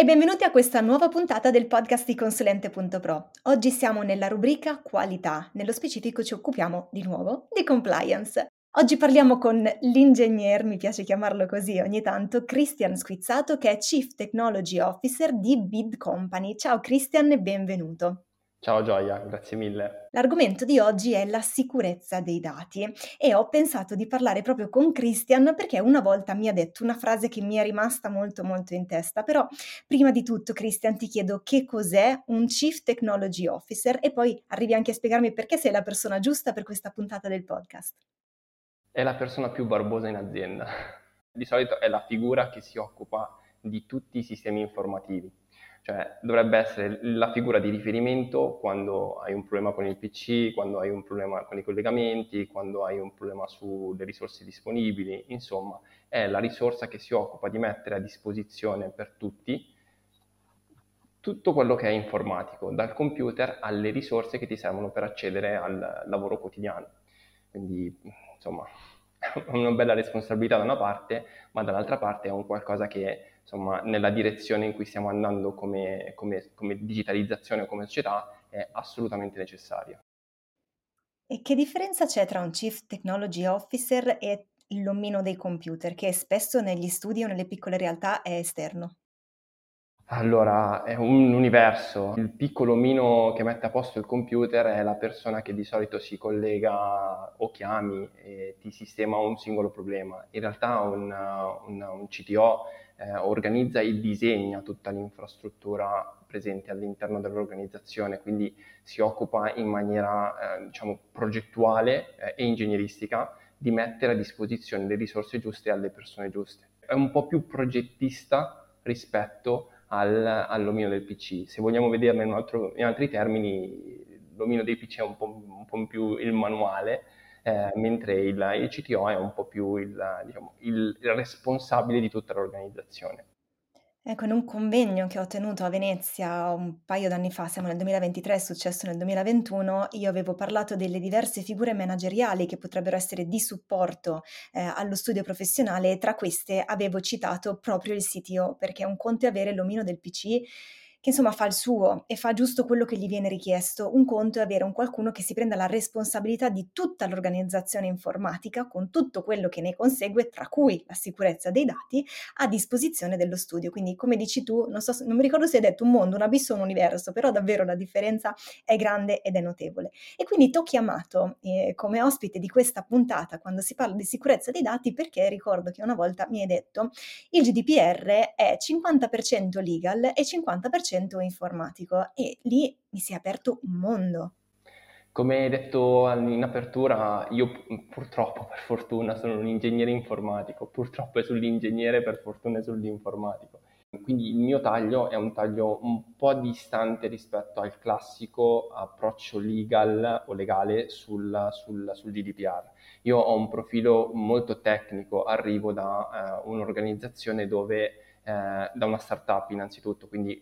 E benvenuti a questa nuova puntata del podcast di Consulente.pro. Oggi siamo nella rubrica qualità, nello specifico ci occupiamo di nuovo di compliance. Oggi parliamo con l'ingegner, mi piace chiamarlo così ogni tanto, Christian Squizzato che è Chief Technology Officer di Bid Company. Ciao Christian e benvenuto. Ciao Gioia, grazie mille. L'argomento di oggi è la sicurezza dei dati e ho pensato di parlare proprio con Christian perché una volta mi ha detto una frase che mi è rimasta molto molto in testa, però prima di tutto Christian ti chiedo che cos'è un Chief Technology Officer e poi arrivi anche a spiegarmi perché sei la persona giusta per questa puntata del podcast. È la persona più barbosa in azienda. Di solito è la figura che si occupa di tutti i sistemi informativi cioè dovrebbe essere la figura di riferimento quando hai un problema con il PC, quando hai un problema con i collegamenti, quando hai un problema sulle risorse disponibili, insomma è la risorsa che si occupa di mettere a disposizione per tutti tutto quello che è informatico, dal computer alle risorse che ti servono per accedere al lavoro quotidiano. Quindi, insomma, è una bella responsabilità da una parte, ma dall'altra parte è un qualcosa che insomma, nella direzione in cui stiamo andando come, come, come digitalizzazione, come società, è assolutamente necessaria. E che differenza c'è tra un Chief Technology Officer e l'omino dei computer, che spesso negli studi o nelle piccole realtà è esterno? Allora, è un universo. Il piccolo omino che mette a posto il computer è la persona che di solito si collega o chiami e ti sistema un singolo problema. In realtà un, un, un CTO eh, organizza e disegna tutta l'infrastruttura presente all'interno dell'organizzazione, quindi si occupa in maniera eh, diciamo, progettuale eh, e ingegneristica di mettere a disposizione le risorse giuste alle persone giuste. È un po' più progettista rispetto al, all'omino del PC. Se vogliamo vederlo in, in, altri termini, l'omino del PC è un po', un po più il manuale, eh, mentre il, il, CTO è un po' più il, diciamo, il, il responsabile di tutta l'organizzazione. Ecco, in un convegno che ho tenuto a Venezia un paio d'anni fa, siamo nel 2023, è successo nel 2021, io avevo parlato delle diverse figure manageriali che potrebbero essere di supporto eh, allo studio professionale e tra queste avevo citato proprio il CTO, perché un conto è avere l'omino del PC che insomma fa il suo e fa giusto quello che gli viene richiesto. Un conto è avere un qualcuno che si prenda la responsabilità di tutta l'organizzazione informatica con tutto quello che ne consegue, tra cui la sicurezza dei dati, a disposizione dello studio. Quindi, come dici tu, non, so, non mi ricordo se hai detto un mondo, un abisso un universo, però davvero la differenza è grande ed è notevole. E quindi ti ho chiamato eh, come ospite di questa puntata quando si parla di sicurezza dei dati perché ricordo che una volta mi hai detto il GDPR è 50% legal e 50% 100% informatico e lì mi si è aperto un mondo. Come detto in apertura, io purtroppo, per fortuna, sono un ingegnere informatico, purtroppo è sull'ingegnere, per fortuna è sull'informatico. Quindi il mio taglio è un taglio un po' distante rispetto al classico approccio legal o legale sul, sul, sul GDPR. Io ho un profilo molto tecnico, arrivo da eh, un'organizzazione dove, eh, da una startup innanzitutto, quindi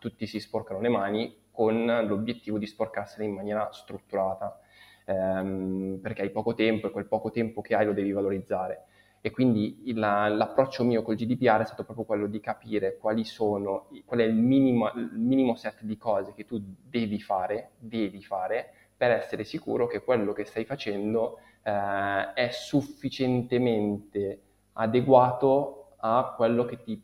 tutti si sporcano le mani con l'obiettivo di sporcarsene in maniera strutturata, ehm, perché hai poco tempo e quel poco tempo che hai lo devi valorizzare. E quindi il, l'approccio mio col GDPR è stato proprio quello di capire quali sono, qual è il minimo, il minimo set di cose che tu devi fare, devi fare per essere sicuro che quello che stai facendo eh, è sufficientemente adeguato a quello che ti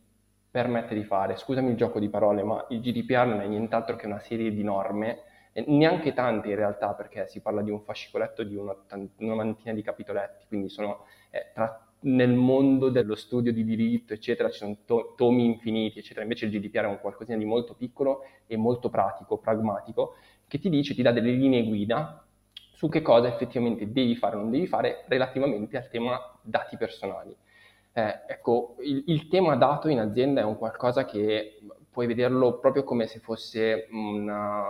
permette di fare. Scusami il gioco di parole, ma il GDPR non è nient'altro che una serie di norme, neanche tante in realtà, perché si parla di un fascicoletto di una, mantina di capitoletti, quindi sono eh, tra, nel mondo dello studio di diritto, eccetera, ci sono to- tomi infiniti, eccetera. Invece il GDPR è un qualcosa di molto piccolo e molto pratico, pragmatico, che ti dice, ti dà delle linee guida su che cosa effettivamente devi fare o non devi fare relativamente al tema dati personali. Eh, ecco, il, il, tema dato in azienda è un qualcosa che puoi vederlo proprio come se fosse una,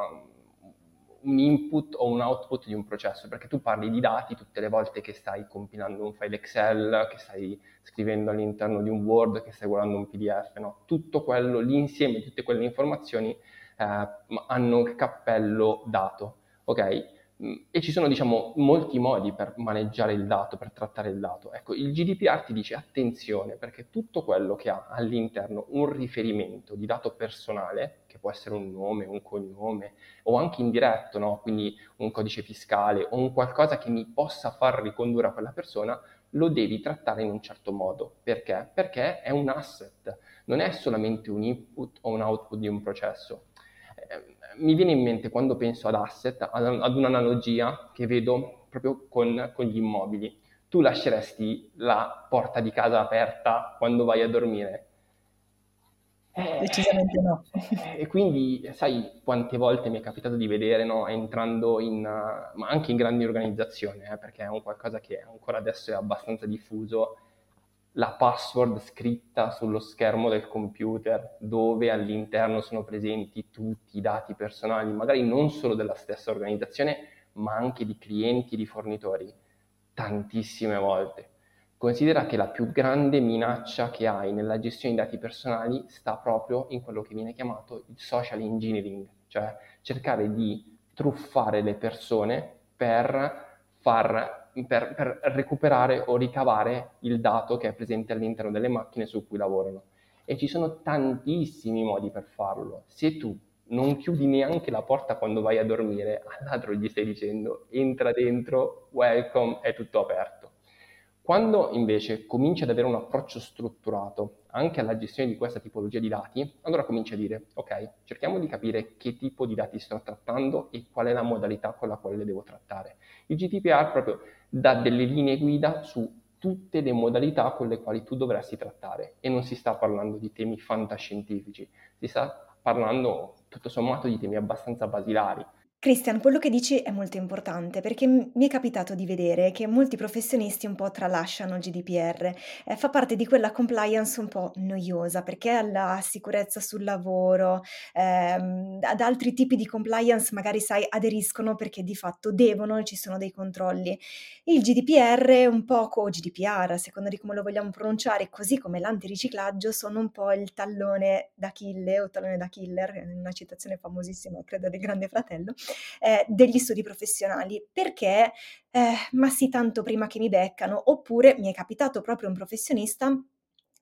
un input o un output di un processo, perché tu parli di dati tutte le volte che stai compilando un file Excel, che stai scrivendo all'interno di un Word, che stai guardando un PDF, no? Tutto quello, l'insieme di tutte quelle informazioni eh, hanno il cappello dato, ok? Mhmm, e ci sono, diciamo, molti modi per maneggiare il dato, per trattare il dato. Ecco, il GDPR ti dice attenzione perché tutto quello che ha all'interno un riferimento di dato personale, che può essere un nome, un cognome o anche indiretto, no? quindi un codice fiscale o un qualcosa che mi possa far ricondurre a quella persona, lo devi trattare in un certo modo. Perché? Perché è un asset, non è solamente un input o un output di un processo mi viene in mente quando penso ad asset, ad, un'analogia che vedo proprio con, con gli immobili. Tu lasceresti la porta di casa aperta quando vai a dormire? Eh, Decisamente no. E quindi sai quante volte mi è capitato di vedere, no, entrando in, ma anche in grandi organizzazioni, eh, perché è un qualcosa che ancora adesso è abbastanza diffuso, la password scritta sullo schermo del computer dove all'interno sono presenti tutti i dati personali, magari non solo della stessa organizzazione, ma anche di clienti di fornitori, tantissime volte. Considera che la più grande minaccia che hai nella gestione dei dati personali sta proprio in quello che viene chiamato il social engineering, cioè cercare di truffare le persone per far per, per, recuperare o ricavare il dato che è presente all'interno delle macchine su cui lavorano. E ci sono tantissimi modi per farlo. Se tu non chiudi neanche la porta quando vai a dormire, al ladro gli stai dicendo entra dentro, welcome, è tutto aperto. Quando invece cominci ad avere un approccio strutturato anche alla gestione di questa tipologia di dati, allora cominci a dire, ok, cerchiamo di capire che tipo di dati sto trattando e qual è la modalità con la quale le devo trattare. Il GDPR proprio dà delle linee guida su tutte le modalità con le quali tu dovresti trattare e non si sta parlando di temi fantascientifici, si sta parlando tutto sommato di temi abbastanza basilari. Christian, quello che dici è molto importante perché mi è capitato di vedere che molti professionisti un po' tralasciano il GDPR. Eh, fa parte di quella compliance un po' noiosa perché alla sicurezza sul lavoro, ehm, ad altri tipi di compliance magari sai aderiscono perché di fatto devono e ci sono dei controlli. Il GDPR un poco, o GDPR a seconda di come lo vogliamo pronunciare, così come l'antiriciclaggio, sono un po' il tallone da kill o tallone da killer, una citazione famosissima credo del Grande Fratello eh, degli studi professionali, perché eh, ma sì tanto prima che mi beccano, oppure mi è capitato proprio un professionista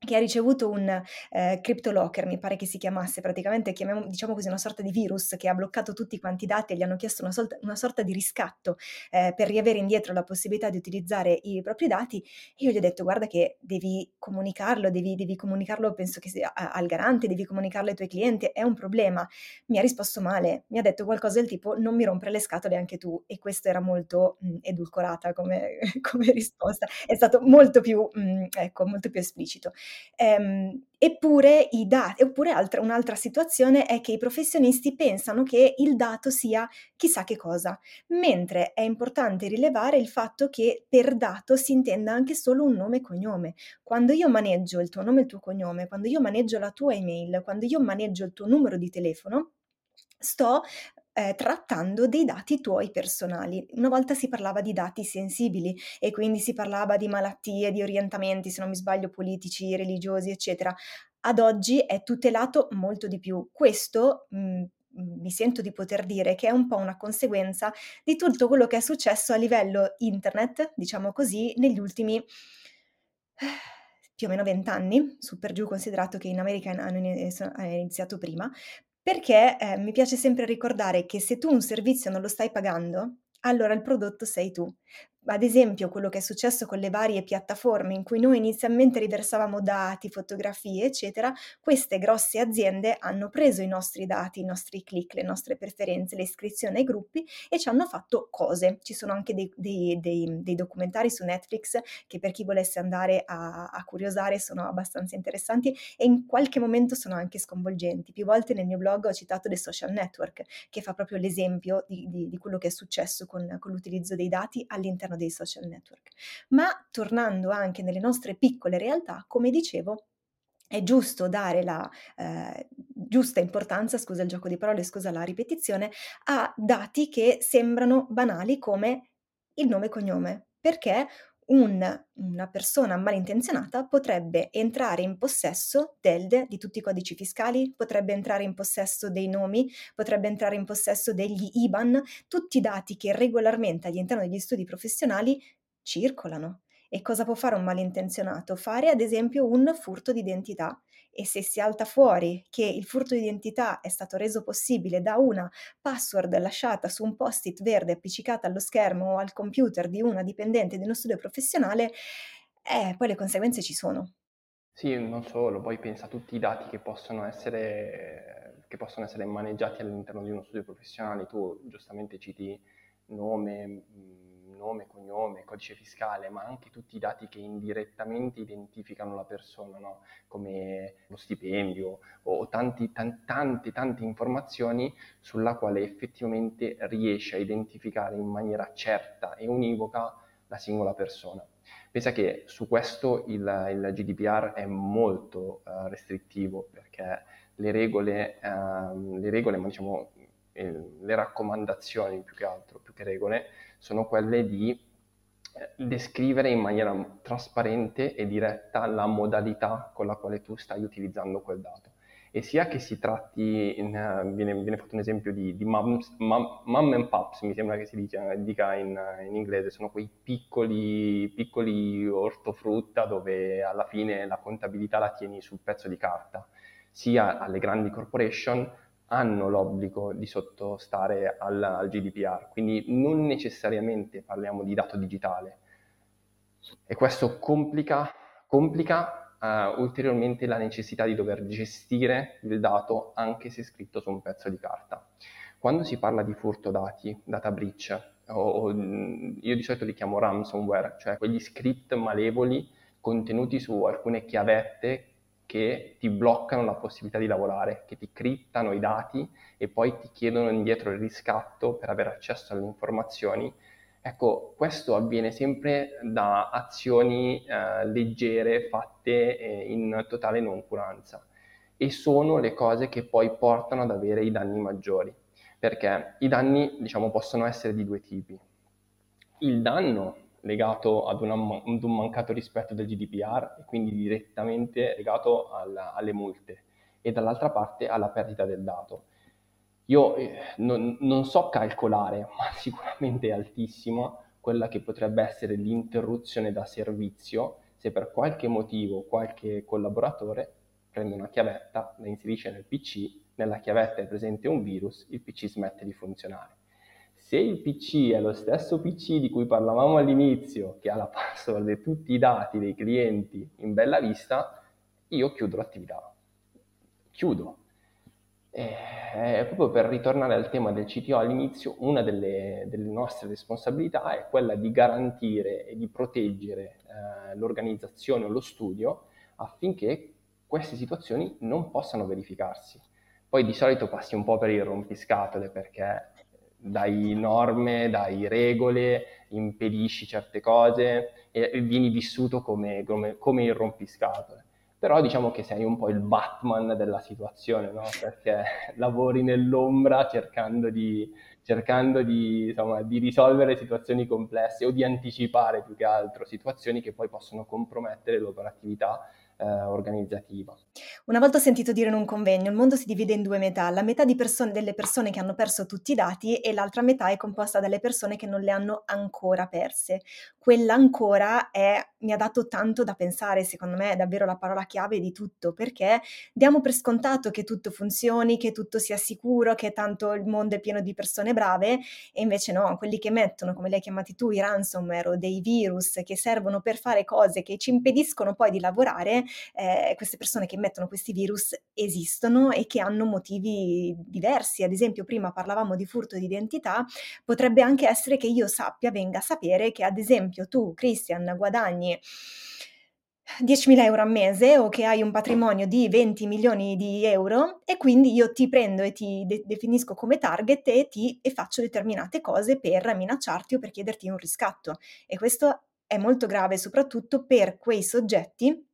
che ha ricevuto un eh, CryptoLocker, mi pare che si chiamasse, praticamente chiamiamo, diciamo così una sorta di virus che ha bloccato tutti quanti i dati e gli hanno chiesto una, solta, una sorta di riscatto eh, per riavere indietro la possibilità di utilizzare i propri dati. E io gli ho detto guarda che devi comunicarlo, devi, devi comunicarlo penso che sia al garante, devi comunicarlo ai tuoi clienti, è un problema. Mi ha risposto male, mi ha detto qualcosa del tipo non mi rompere le scatole anche tu e questo era molto mh, edulcorata come, come, risposta, è stato molto più, mh, ecco, molto più esplicito. Ehm, eppure, dati, oppure altra, un'altra situazione è che i professionisti pensano che il dato sia chissà che cosa, mentre è importante rilevare il fatto che per dato si intenda anche solo un nome e cognome. Quando io maneggio il tuo nome e il tuo cognome, quando io maneggio la tua email, quando io maneggio il tuo numero di telefono, sto eh, trattando dei dati tuoi personali. Una volta si parlava di dati sensibili e quindi si parlava di malattie, di orientamenti, se non mi sbaglio, politici, religiosi, eccetera. Ad oggi è tutelato molto di più. Questo mh, mm, mi sento di poter dire che è un po' una conseguenza di tutto quello che è successo a livello internet, diciamo così, negli ultimi eh, più o meno vent'anni, su per giù considerato che in America hanno iniziato prima, perché, ehm, mi piace sempre ricordare che se tu un servizio non lo stai pagando, allora il prodotto sei tu ad esempio quello che è successo con le varie piattaforme in cui noi inizialmente riversavamo dati, fotografie, eccetera, queste grosse aziende hanno preso i nostri dati, i nostri click, le nostre preferenze, le iscrizioni ai gruppi e ci hanno fatto cose. Ci sono anche dei, dei, dei, dei documentari su Netflix che per chi volesse andare a, a curiosare sono abbastanza interessanti e in qualche momento sono anche sconvolgenti. Più volte nel mio blog ho citato The Social Network, che fa proprio l'esempio di, di, di quello che è successo con, con l'utilizzo dei dati all'interno all'interno dei social network. Ma tornando anche nelle nostre piccole realtà, come dicevo, è giusto dare la eh, giusta importanza, scusa il gioco di parole, scusa la ripetizione, a dati che sembrano banali come il nome e cognome, perché un, una persona malintenzionata potrebbe entrare in possesso del, di tutti i codici fiscali, potrebbe entrare in possesso dei nomi, potrebbe entrare in possesso degli IBAN, tutti i dati che regolarmente all'interno degli studi professionali circolano. E cosa può fare un malintenzionato? Fare ad esempio un furto d'identità e se si alta fuori che il furto d'identità è stato reso possibile da una password lasciata su un post-it verde appiccicata allo schermo o al computer di una dipendente di uno studio professionale, eh, poi le conseguenze ci sono. Sì, non solo, poi pensa a tutti i dati che possono essere, che possono essere maneggiati all'interno di uno studio professionale. Tu giustamente citi nome, nome, cognome, codice fiscale, ma anche tutti i dati che indirettamente identificano la persona, no? come lo stipendio o tanti, tan, tante, tante informazioni sulla quale effettivamente riesce a identificare in maniera certa e univoca la singola persona. Pensa che su questo il, il GDPR è molto uh, restrittivo perché le regole, uh, le regole ma diciamo eh, le raccomandazioni più che altro, più che regole, sono quelle di eh, descrivere in maniera trasparente e diretta la modalità con la quale tu stai utilizzando quel dato. E sia che si tratti, in, viene, viene, fatto un esempio di, di mums, mum, mum, and pups, mi sembra che si dica, dica in, in, inglese, sono quei piccoli, piccoli ortofrutta dove alla fine la contabilità la tieni sul pezzo di carta, sia alle grandi corporation hanno l'obbligo di sottostare al, al, GDPR, quindi non necessariamente parliamo di dato digitale. E questo complica, complica uh, ulteriormente la necessità di dover gestire il dato anche se scritto su un pezzo di carta. Quando si parla di furto dati, data breach, o, o, io di solito li chiamo ransomware, cioè quegli script malevoli contenuti su alcune chiavette che ti bloccano la possibilità di lavorare, che ti criptano i dati e poi ti chiedono indietro il riscatto per avere accesso alle informazioni. Ecco, questo avviene sempre da azioni eh, leggere fatte eh, in totale noncuranza e sono le cose che poi portano ad avere i danni maggiori, perché i danni, diciamo, possono essere di due tipi. Il danno legato ad, una, ad, un mancato rispetto del GDPR e quindi direttamente legato alla, alle multe e dall'altra parte alla perdita del dato. Io eh, non, non, so calcolare, ma sicuramente è altissima quella che potrebbe essere l'interruzione da servizio se per qualche motivo qualche collaboratore prende una chiavetta, la inserisce nel PC, nella chiavetta è presente un virus, il PC smette di funzionare se il PC è lo stesso PC di cui parlavamo all'inizio, che ha la password e tutti i dati dei clienti in bella vista, io chiudo l'attività. Chiudo. E proprio per ritornare al tema del CTO all'inizio, una delle, delle nostre responsabilità è quella di garantire e di proteggere eh, l'organizzazione o lo studio affinché queste situazioni non possano verificarsi. Poi di solito passi un po' per il rompiscatole perché dai norme, dai regole, impedisci certe cose e vieni vissuto come, come, come il rompiscatole. Però diciamo che sei un po' il Batman della situazione, no? Perché lavori nell'ombra cercando di, cercando di, insomma, di risolvere situazioni complesse o di anticipare più che altro situazioni che poi possono compromettere l'operatività eh, organizzativa. Una volta ho sentito dire in un convegno, il mondo si divide in due metà, la metà person- delle persone che hanno perso tutti i dati e l'altra metà è composta dalle persone che non le hanno ancora perse. Quella ancora è, mi ha dato tanto da pensare, secondo me è davvero la parola chiave di tutto, perché diamo per scontato che tutto funzioni, che tutto sia sicuro, che tanto il mondo è pieno di persone brave e invece no, quelli che mettono, come li hai chiamati tu, i ransomware o dei virus che servono per fare cose che ci impediscono poi di lavorare, eh, queste persone che mettono questi virus esistono e che hanno motivi diversi. Ad esempio, prima parlavamo di furto di identità, potrebbe anche essere che io sappia, venga a sapere che ad esempio tu, Christian, guadagni 10.000 euro a mese o che hai un patrimonio di 20 milioni di euro e quindi io ti prendo e ti de- definisco come target e, ti, e faccio determinate cose per minacciarti o per chiederti un riscatto. E questo è molto grave soprattutto per quei soggetti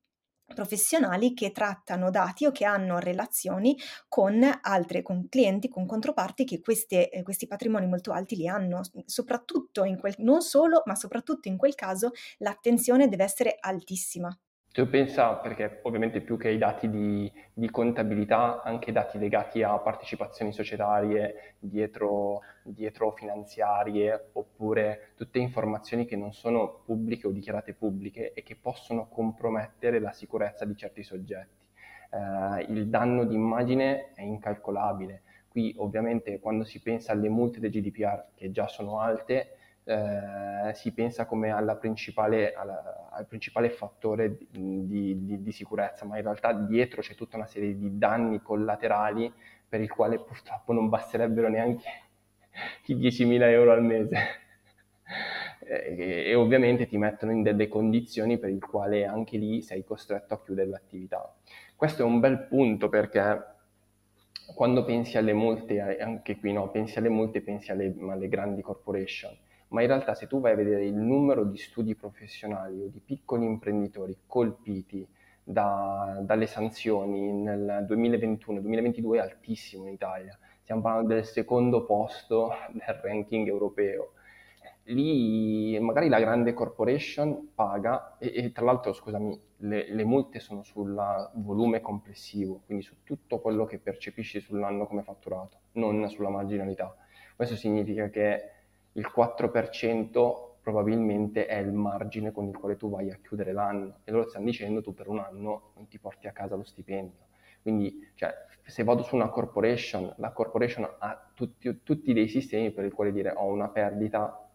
professionali che trattano dati o che hanno relazioni con altre, con clienti, con controparti che queste, eh, questi patrimoni molto alti li hanno. Soprattutto in quel, non solo, ma soprattutto in quel caso l'attenzione deve essere altissima. Tu pensa, perché ovviamente più che i dati di, di contabilità, anche dati legati a partecipazioni societarie, dietro, dietro, finanziarie, oppure tutte informazioni che non sono pubbliche o dichiarate pubbliche e che possono compromettere la sicurezza di certi soggetti. Eh, il danno d'immagine è incalcolabile. Qui ovviamente quando si pensa alle multe del GDPR, che già sono alte, eh, si pensa come alla principale, alla, al principale fattore di, di, di, sicurezza, ma in realtà dietro c'è tutta una serie di danni collaterali per il quale purtroppo non basterebbero neanche i 10.000 euro al mese. e, e, ovviamente ti mettono in delle condizioni per il quale anche lì sei costretto a chiudere l'attività. Questo è un bel punto perché quando pensi alle multe, anche qui no, pensi alle multe, pensi alle, alle grandi corporation ma in realtà se tu vai a vedere il numero di studi professionali o di piccoli imprenditori colpiti da, dalle sanzioni nel 2021-2022 è altissimo in Italia. Stiamo parlando del secondo posto del ranking europeo. Lì magari la grande corporation paga e, e tra l'altro, scusami, le, le multe sono sul volume complessivo, quindi su tutto quello che percepisci sull'anno come fatturato, non sulla marginalità. Questo significa che il 4% probabilmente è il margine con il quale tu vai a chiudere l'anno e loro stanno dicendo tu per un anno non ti porti a casa lo stipendio. Quindi cioè, se vado su una corporation, la corporation ha tutti, tutti dei sistemi per i quali dire ho una perdita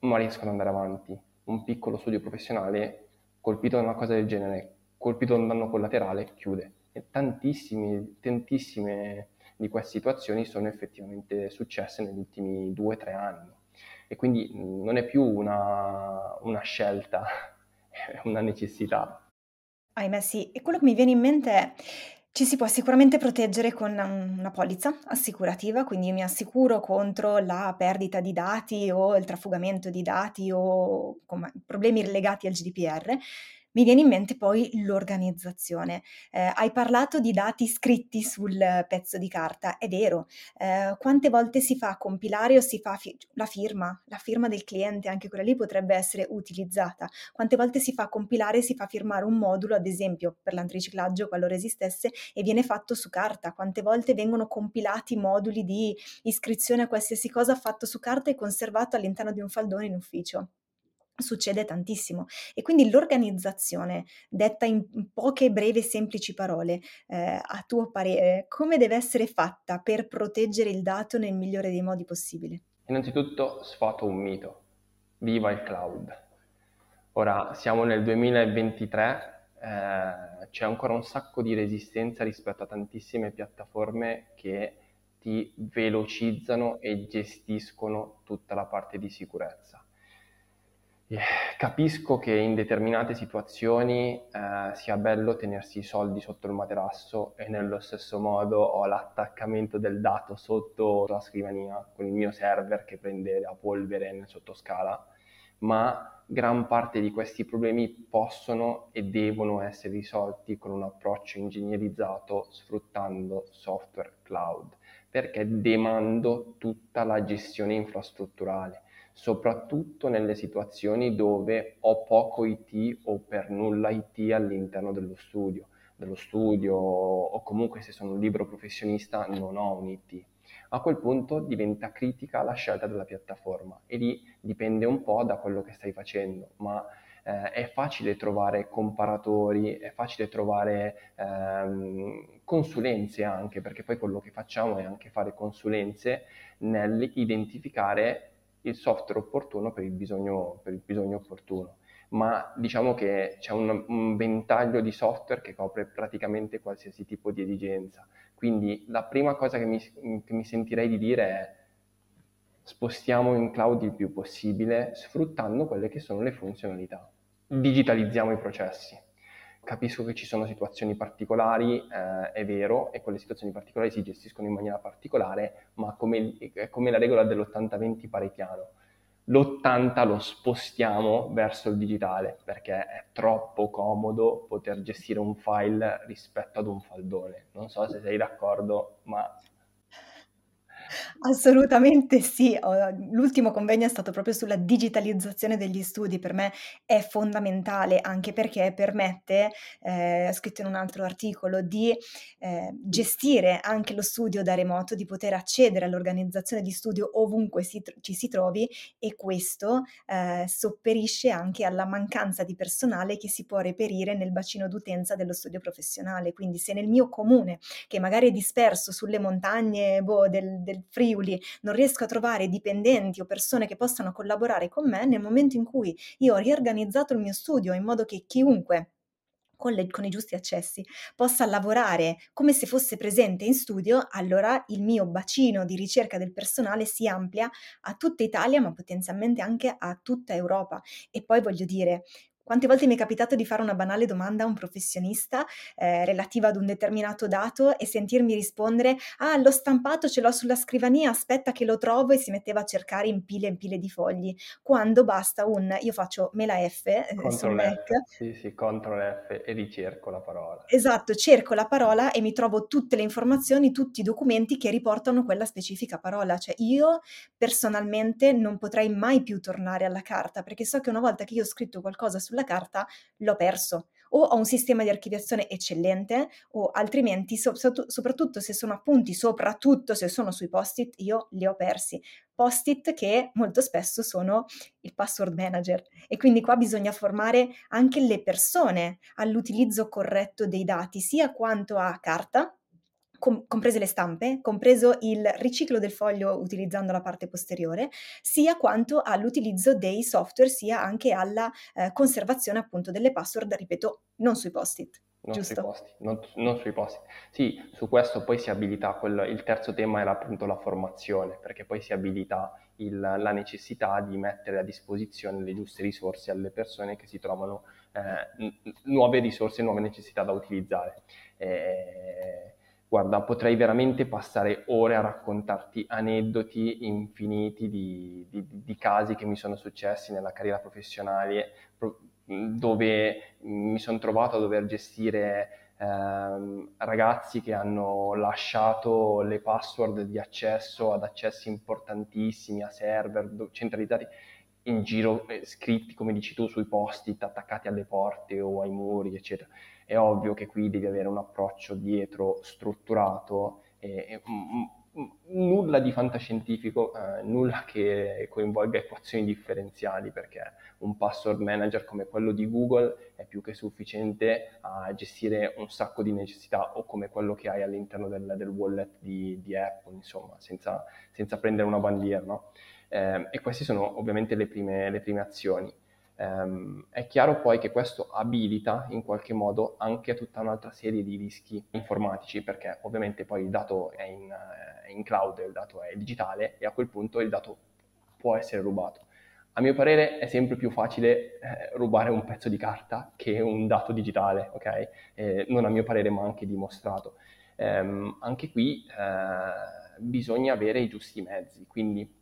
ma riesco ad andare avanti. Un piccolo studio professionale colpito da una cosa del genere, colpito da un danno collaterale, chiude. E tantissime, tantissime di queste situazioni sono effettivamente successe negli ultimi due o tre anni. E quindi non è più una, una scelta, è una necessità. Ahimè sì, e quello che mi viene in mente è ci si può sicuramente proteggere con una polizza assicurativa, quindi mi assicuro contro la perdita di dati o il trafugamento di dati o problemi legati al GDPR mi viene in mente poi l'organizzazione. Eh, hai parlato di dati scritti sul pezzo di carta, è vero. Eh, quante volte si fa compilare o si fa fi- la firma, la firma del cliente, anche quella lì potrebbe essere utilizzata. Quante volte si fa compilare e si fa firmare un modulo, ad esempio per l'antiriciclaggio, qualora esistesse, e viene fatto su carta. Quante volte vengono compilati moduli di iscrizione a qualsiasi cosa fatto su carta e conservato all'interno di un faldone in ufficio succede tantissimo e quindi l'organizzazione, detta in poche brevi e semplici parole, eh, a tuo parere, come deve essere fatta per proteggere il dato nel migliore dei modi possibili? Innanzitutto sfato un mito, viva il cloud. Ora siamo nel 2023, eh, c'è ancora un sacco di resistenza rispetto a tantissime piattaforme che ti velocizzano e gestiscono tutta la parte di sicurezza Capisco che in determinate situazioni eh, sia bello tenersi i soldi sotto il materasso e nello stesso modo ho l'attaccamento del dato sotto la scrivania con il mio server che prende la polvere nel sottoscala, ma gran parte di questi problemi possono e devono essere risolti con un approccio ingegnerizzato sfruttando software cloud, perché demando tutta la gestione infrastrutturale soprattutto nelle situazioni dove ho poco IT o per nulla IT all'interno dello studio, dello studio o comunque se sono un libero professionista non ho un IT. A quel punto diventa critica la scelta della piattaforma e lì dipende un po' da quello che stai facendo, ma eh, è facile trovare comparatori, è facile trovare ehm, consulenze anche, perché poi quello che facciamo è anche fare consulenze nell'identificare il software opportuno per il bisogno, per il bisogno opportuno. Ma diciamo che c'è un, un, ventaglio di software che copre praticamente qualsiasi tipo di esigenza. Quindi la prima cosa che mi, che mi sentirei di dire è spostiamo in cloud il più possibile sfruttando quelle che sono le funzionalità. Digitalizziamo i processi capisco che ci sono situazioni particolari, eh, è vero, e quelle situazioni particolari si gestiscono in maniera particolare, ma come, come la regola dell'80-20 paretiano. l'80 lo spostiamo verso il digitale perché è troppo comodo poter gestire un file rispetto ad un faldone. Non so se sei d'accordo, ma Assolutamente sì. L'ultimo convegno è stato proprio sulla digitalizzazione degli studi. Per me è fondamentale, anche perché permette, ehm, scritto in un altro articolo, di, ehm, gestire anche lo studio da remoto, di poter accedere all'organizzazione di studio ovunque si tr ci si trovi e questo, ehm, sopperisce anche alla mancanza di personale che si può reperire nel bacino d'utenza dello studio professionale. Quindi se nel mio comune, che magari è disperso sulle montagne, boh, del del Friuli, non riesco a trovare dipendenti o persone che possano collaborare con me, nel momento in cui io ho riorganizzato il mio studio in modo che chiunque con le con i giusti accessi possa lavorare come se fosse presente in studio, allora il mio bacino di ricerca del personale si amplia a tutta Italia, ma potenzialmente anche a tutta Europa. E poi voglio dire, quante volte mi è capitato di fare una banale domanda a un professionista, ehm, relativa ad un determinato dato e sentirmi rispondere: "Ah, l'ho stampato, ce l'ho sulla scrivania, aspetta che lo trovo", e si metteva a cercare in pile e in pile di fogli, quando basta un io faccio mela F, sul Control Mac F, sì, sì, Control F e ricerco la parola. Esatto, cerco la parola e mi trovo tutte le informazioni, tutti i documenti che riportano quella specifica parola. Cioè io personalmente non potrei mai più tornare alla carta, perché so che una volta che io ho scritto qualcosa sulla carta l'ho perso. O ho un sistema di archiviazione eccellente o altrimenti, so sottu soprattutto se sono appunti, soprattutto se sono sui post-it, io li ho persi. Post-it che molto spesso sono il password manager e quindi qua bisogna formare anche le persone all'utilizzo corretto dei dati, sia quanto a carta, com comprese le stampe, compreso il riciclo del foglio utilizzando la parte posteriore, sia quanto all'utilizzo dei software, sia anche alla, ehm, conservazione appunto delle password, ripeto, non sui post-it, Non sui posti, non, non sui posti. Sì, su questo poi si abilita, quel, il terzo tema era appunto la formazione, perché poi si abilita il, la necessità di mettere a disposizione le giuste risorse alle persone che si trovano eh, nuove risorse, nuove necessità da utilizzare. Eh, Guarda, potrei veramente passare ore a raccontarti aneddoti infiniti di, di, di casi che mi sono successi nella carriera professionale, dove mi sono trovato a dover gestire ehm, ragazzi che hanno lasciato le password di accesso ad accessi importantissimi a server centralizzati in giro, eh, scritti come dici tu sui post-it attaccati alle porte o ai muri, eccetera è ovvio che qui devi avere un approccio dietro strutturato e, e m- m- nulla di fantascientifico, eh, nulla che coinvolga equazioni differenziali, perché un password manager come quello di Google è più che sufficiente a gestire un sacco di necessità o come quello che hai all'interno del, del wallet di, di, Apple, insomma, senza, senza prendere una bandiera. No? Eh, e queste sono ovviamente le prime, le prime azioni. Um, è chiaro poi che questo abilita in qualche modo anche tutta un'altra serie di rischi informatici, perché ovviamente poi il dato è in, è in cloud, il dato è digitale e a quel punto il dato può essere rubato. A mio parere è sempre più facile eh, rubare un pezzo di carta che un dato digitale, ok? Eh, non a mio parere ma anche dimostrato. Um, anche qui eh, bisogna avere i giusti mezzi, quindi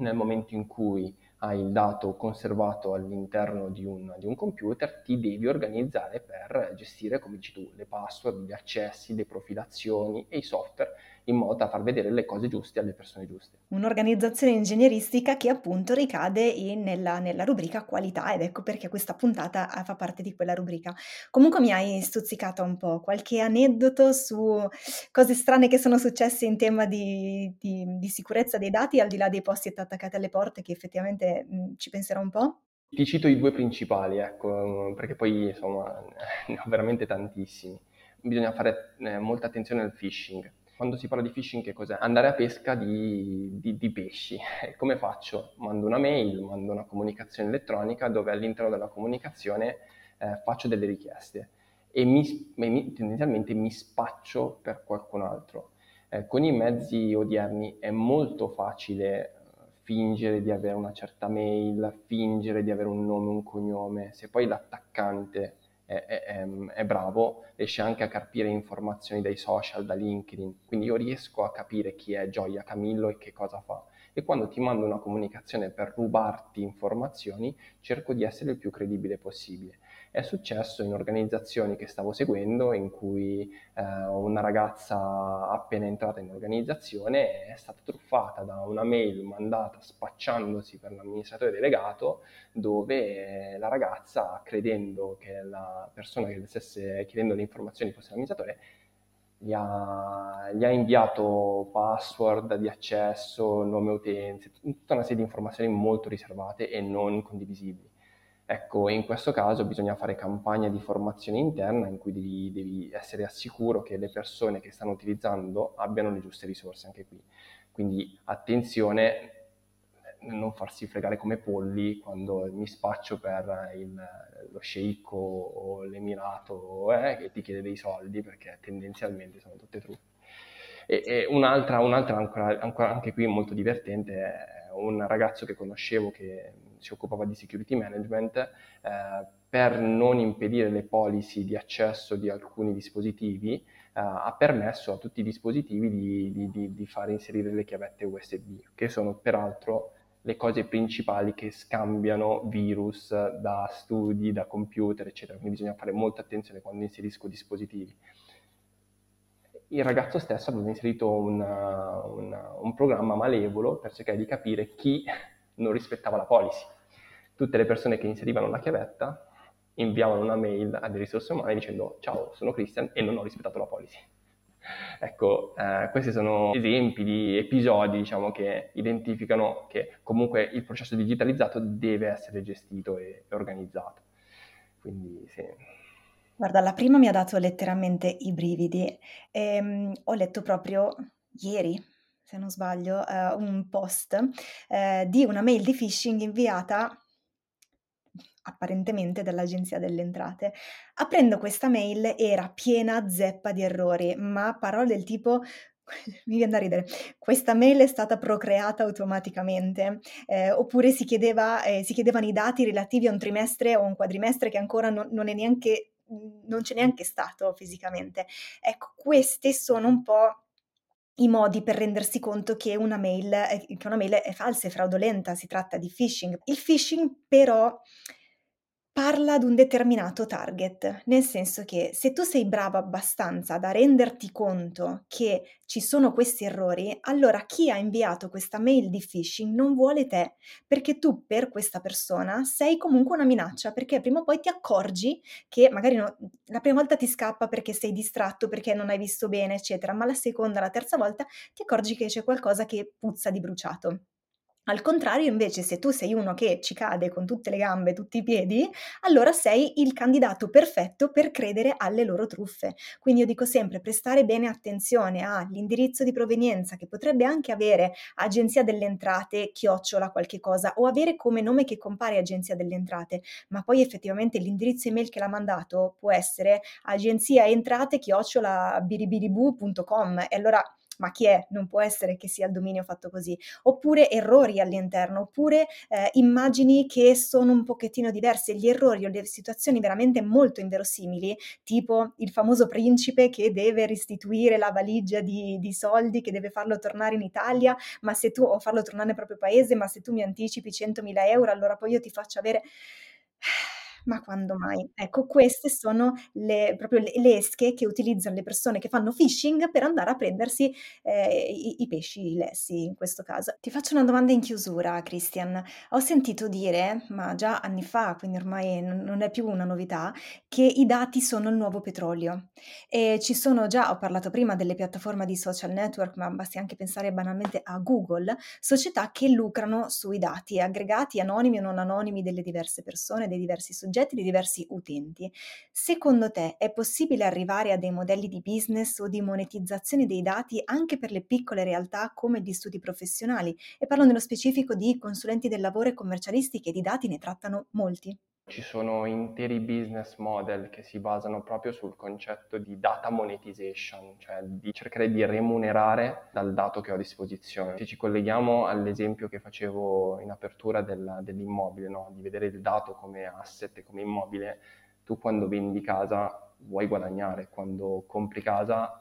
nel momento in cui hai il dato conservato all'interno di un, di un, computer, ti devi organizzare per gestire, come dici tu, le password, gli accessi, le profilazioni e i software in modo da far vedere le cose giuste alle persone giuste. Un'organizzazione ingegneristica che appunto ricade in, nella, nella, rubrica qualità ed ecco perché questa puntata eh, fa parte di quella rubrica. Comunque mi hai stuzzicata un po', qualche aneddoto su cose strane che sono successe in tema di, di, di sicurezza dei dati al di là dei posti attaccati alle porte che effettivamente mh, ci penserò un po'? Ti cito i due principali, ecco, perché poi insomma ne ho veramente tantissimi. Bisogna fare eh, molta attenzione al phishing quando si parla di phishing che cos'è? Andare a pesca di, di, di pesci. come faccio? Mando una mail, mando una comunicazione elettronica dove all'interno della comunicazione eh, faccio delle richieste e mi, mi, tendenzialmente mi spaccio per qualcun altro. Eh, con i mezzi odierni è molto facile fingere di avere una certa mail, fingere di avere un nome, un cognome. Se poi l'attaccante è, è, è, bravo, riesce anche a capire informazioni dai social, da LinkedIn, quindi io riesco a capire chi è Gioia Camillo e che cosa fa. e quando ti mando una comunicazione per rubarti informazioni cerco di essere il più credibile possibile. È successo in organizzazioni che stavo seguendo in cui eh, una ragazza appena entrata in organizzazione è stata truffata da una mail mandata spacciandosi per l'amministratore delegato dove la ragazza, credendo che la persona che le stesse chiedendo le informazioni fosse l'amministratore, gli ha, gli ha, inviato password di accesso, nome utenze, tutta una serie di informazioni molto riservate e non condivisibili. Ecco, in questo caso bisogna fare campagna di formazione interna in cui devi, devi essere assicuro che le persone che stanno utilizzando abbiano le giuste risorse anche qui. Quindi attenzione nel non farsi fregare come polli quando mi spaccio per il, lo sceicco o l'emirato eh, che ti chiede dei soldi perché tendenzialmente sono tutte truffe. E, e un'altra, un'altra ancora, ancora, anche qui molto divertente è un ragazzo che conoscevo che si occupava di security management, eh, per non impedire le policy di accesso di alcuni dispositivi, eh, ha permesso a tutti i dispositivi di, di, di, di fare inserire le chiavette USB, che sono peraltro le cose principali che scambiano virus da studi, da computer, eccetera. Quindi bisogna fare molta attenzione quando inserisco dispositivi. Il ragazzo stesso aveva inserito una, una, un programma malevolo per cercare di capire chi non rispettava la policy. Tutte le persone che inserivano la chiavetta inviavano una mail alle risorse umane dicendo ciao, sono Christian e non ho rispettato la policy. Ecco, eh, questi sono esempi di episodi diciamo, che identificano che comunque il processo digitalizzato deve essere gestito e organizzato. Quindi sì. Guarda, la prima mi ha dato letteralmente i brividi. E, um, ho letto proprio ieri, se non sbaglio, eh, un post eh, di una mail di phishing inviata apparentemente dall'Agenzia delle Entrate. Aprendo questa mail era piena zeppa di errori, ma parole del tipo mi viene da ridere, questa mail è stata procreata automaticamente, eh, oppure si, chiedeva, eh, si, chiedevano i dati relativi a un trimestre o un quadrimestre che ancora non, non, è neanche, non c'è neanche stato fisicamente. Ecco, queste sono un po' i modi per rendersi conto che una mail, che una mail è falsa, è fraudolenta, si tratta di phishing. Il phishing però parla ad un determinato target, nel senso che se tu sei bravo abbastanza da renderti conto che ci sono questi errori, allora chi ha inviato questa mail di phishing non vuole te, perché tu per questa persona sei comunque una minaccia, perché prima o poi ti accorgi che magari no, la prima volta ti scappa perché sei distratto, perché non hai visto bene, eccetera, ma la seconda, la terza volta ti accorgi che c'è qualcosa che puzza di bruciato. Al contrario, invece, se tu sei uno che ci cade con tutte le gambe, tutti i piedi, allora sei il candidato perfetto per credere alle loro truffe. Quindi io dico sempre prestare bene attenzione all'indirizzo di provenienza che potrebbe anche avere agenzia delle entrate, chiocciola qualche cosa o avere come nome che compare agenzia delle entrate, ma poi effettivamente l'indirizzo email che l'ha mandato può essere agenzia entrate chiocciola biribiribu.com e allora ma chi è? Non può essere che sia il dominio fatto così. Oppure errori all'interno, oppure eh, immagini che sono un pochettino diverse, gli errori o le situazioni veramente molto inverosimili, tipo il famoso principe che deve restituire la valigia di, di soldi, che deve farlo tornare in Italia, ma se tu, o farlo tornare nel proprio paese, ma se tu mi anticipi 100.000 euro, allora poi io ti faccio avere ma quando mai? Ecco, queste sono le proprio le le esche che utilizzano le persone che fanno phishing per andare a prendersi, ehm, i i pesci lessi in questo caso. Ti faccio una domanda in chiusura, Christian. Ho sentito dire, ma già anni fa, quindi ormai non è più una novità, che i dati sono il nuovo petrolio. E ci sono già ho parlato prima delle piattaforme di social network, ma basti anche pensare banalmente a Google, società che lucrano sui dati aggregati, anonimi o non anonimi delle diverse persone, dei diversi soggetti soggetti di diversi utenti. Secondo te è possibile arrivare a dei modelli di business o di monetizzazione dei dati anche per le piccole realtà come gli studi professionali? E parlo nello specifico di consulenti del lavoro e commercialisti che di dati ne trattano molti. Ci sono interi business model che si basano proprio sul concetto di data monetization, cioè di cercare di remunerare dal dato che ho a disposizione. Se ci colleghiamo all'esempio che facevo in apertura del, dell'immobile, no? di vedere il dato come asset come immobile, tu quando vendi casa vuoi guadagnare, quando compri casa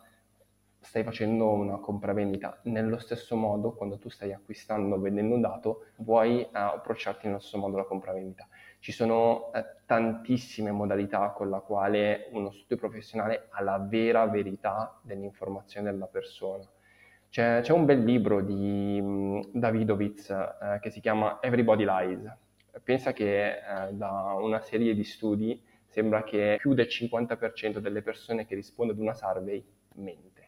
stai facendo una compravendita. Nello stesso modo, quando tu stai acquistando o vendendo un dato, vuoi uh, approcciarti nello stesso modo alla compravendita. Ci sono uh, tantissime modalità con la quale uno studio professionale ha la vera verità dell'informazione della persona. C'è, c'è un bel libro di um, Davidovitz uh, che si chiama Everybody Lies. Pensa che da una serie di studi sembra che più del 50% delle persone che risponde ad una survey mente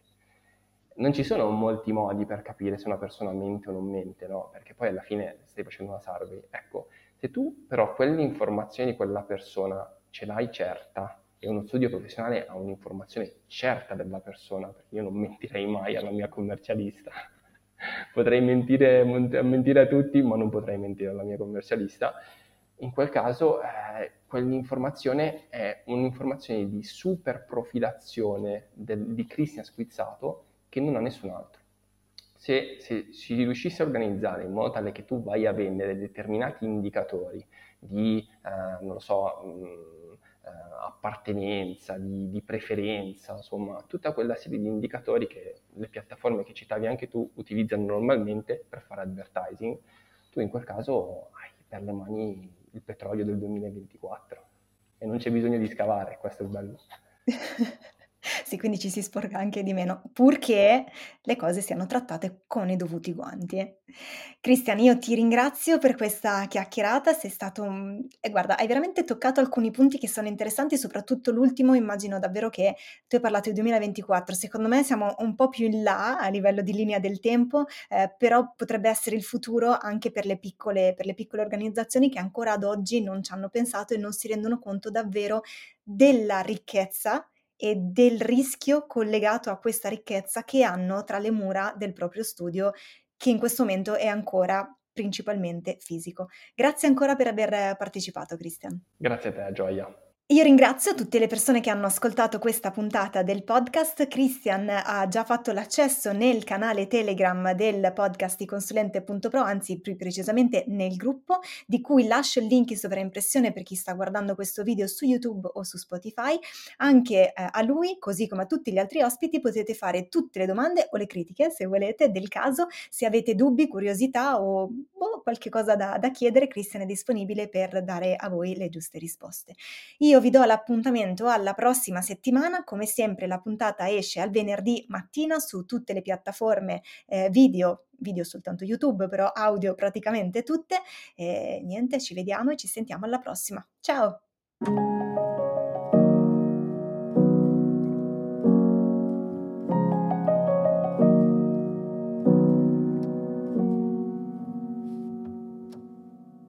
non ci sono molti modi per capire se una persona mente o non mente, no? Perché poi alla fine stai facendo una survey. Ecco, se tu però quelle informazioni di quella persona ce l'hai certa e uno studio professionale ha un'informazione certa della persona, perché io non mentirei mai alla mia commercialista. potrei mentire, mentire, a tutti, ma non potrei mentire alla mia commercialista. In quel caso, eh, quell'informazione è un'informazione di super profilazione del, di Christian Squizzato che non ha nessun altro. Se, se si riuscisse a organizzare in modo tale che tu vai a vendere determinati indicatori di, eh, non so, mh, mm, eh, appartenenza, di, di, preferenza, insomma, tutta quella serie di indicatori che le piattaforme che citavi anche tu utilizzano normalmente per fare advertising, tu in quel caso hai per le mani il petrolio del 2024 e non c'è bisogno di scavare, questo è bello. Sì, quindi ci si sporca anche di meno, purché le cose siano trattate con i dovuti guanti. Cristian, io ti ringrazio per questa chiacchierata, sei stato un e guarda, hai veramente toccato alcuni punti che sono interessanti, soprattutto l'ultimo, immagino davvero che tu hai parlato di 2024, secondo me siamo un po' più in là a livello di linea del tempo, ehm, però potrebbe essere il futuro anche per le piccole per le piccole organizzazioni che ancora ad oggi non ci hanno pensato e non si rendono conto davvero della ricchezza e del rischio collegato a questa ricchezza che hanno tra le mura del proprio studio, che in questo momento è ancora principalmente fisico. Grazie ancora per aver partecipato, Christian. Grazie a te, Gioia. Io ringrazio tutte le persone che hanno ascoltato questa puntata del podcast. Christian ha già fatto l'accesso nel canale Telegram del podcast di consulente.pro, anzi più precisamente nel gruppo, di cui lascio il link in sovraimpressione per chi sta guardando questo video su YouTube o su Spotify. Anche eh, a lui, così come a tutti gli altri ospiti, potete fare tutte le domande o le critiche, se volete, del caso. Se avete dubbi, curiosità o boh, qualche cosa da, da chiedere, Christian è disponibile per dare a voi le giuste risposte. Io vi do l'appuntamento alla prossima settimana, come sempre la puntata esce al venerdì mattina su tutte le piattaforme eh, video, video soltanto YouTube, però audio praticamente tutte. E niente, ci vediamo e ci sentiamo alla prossima. Ciao!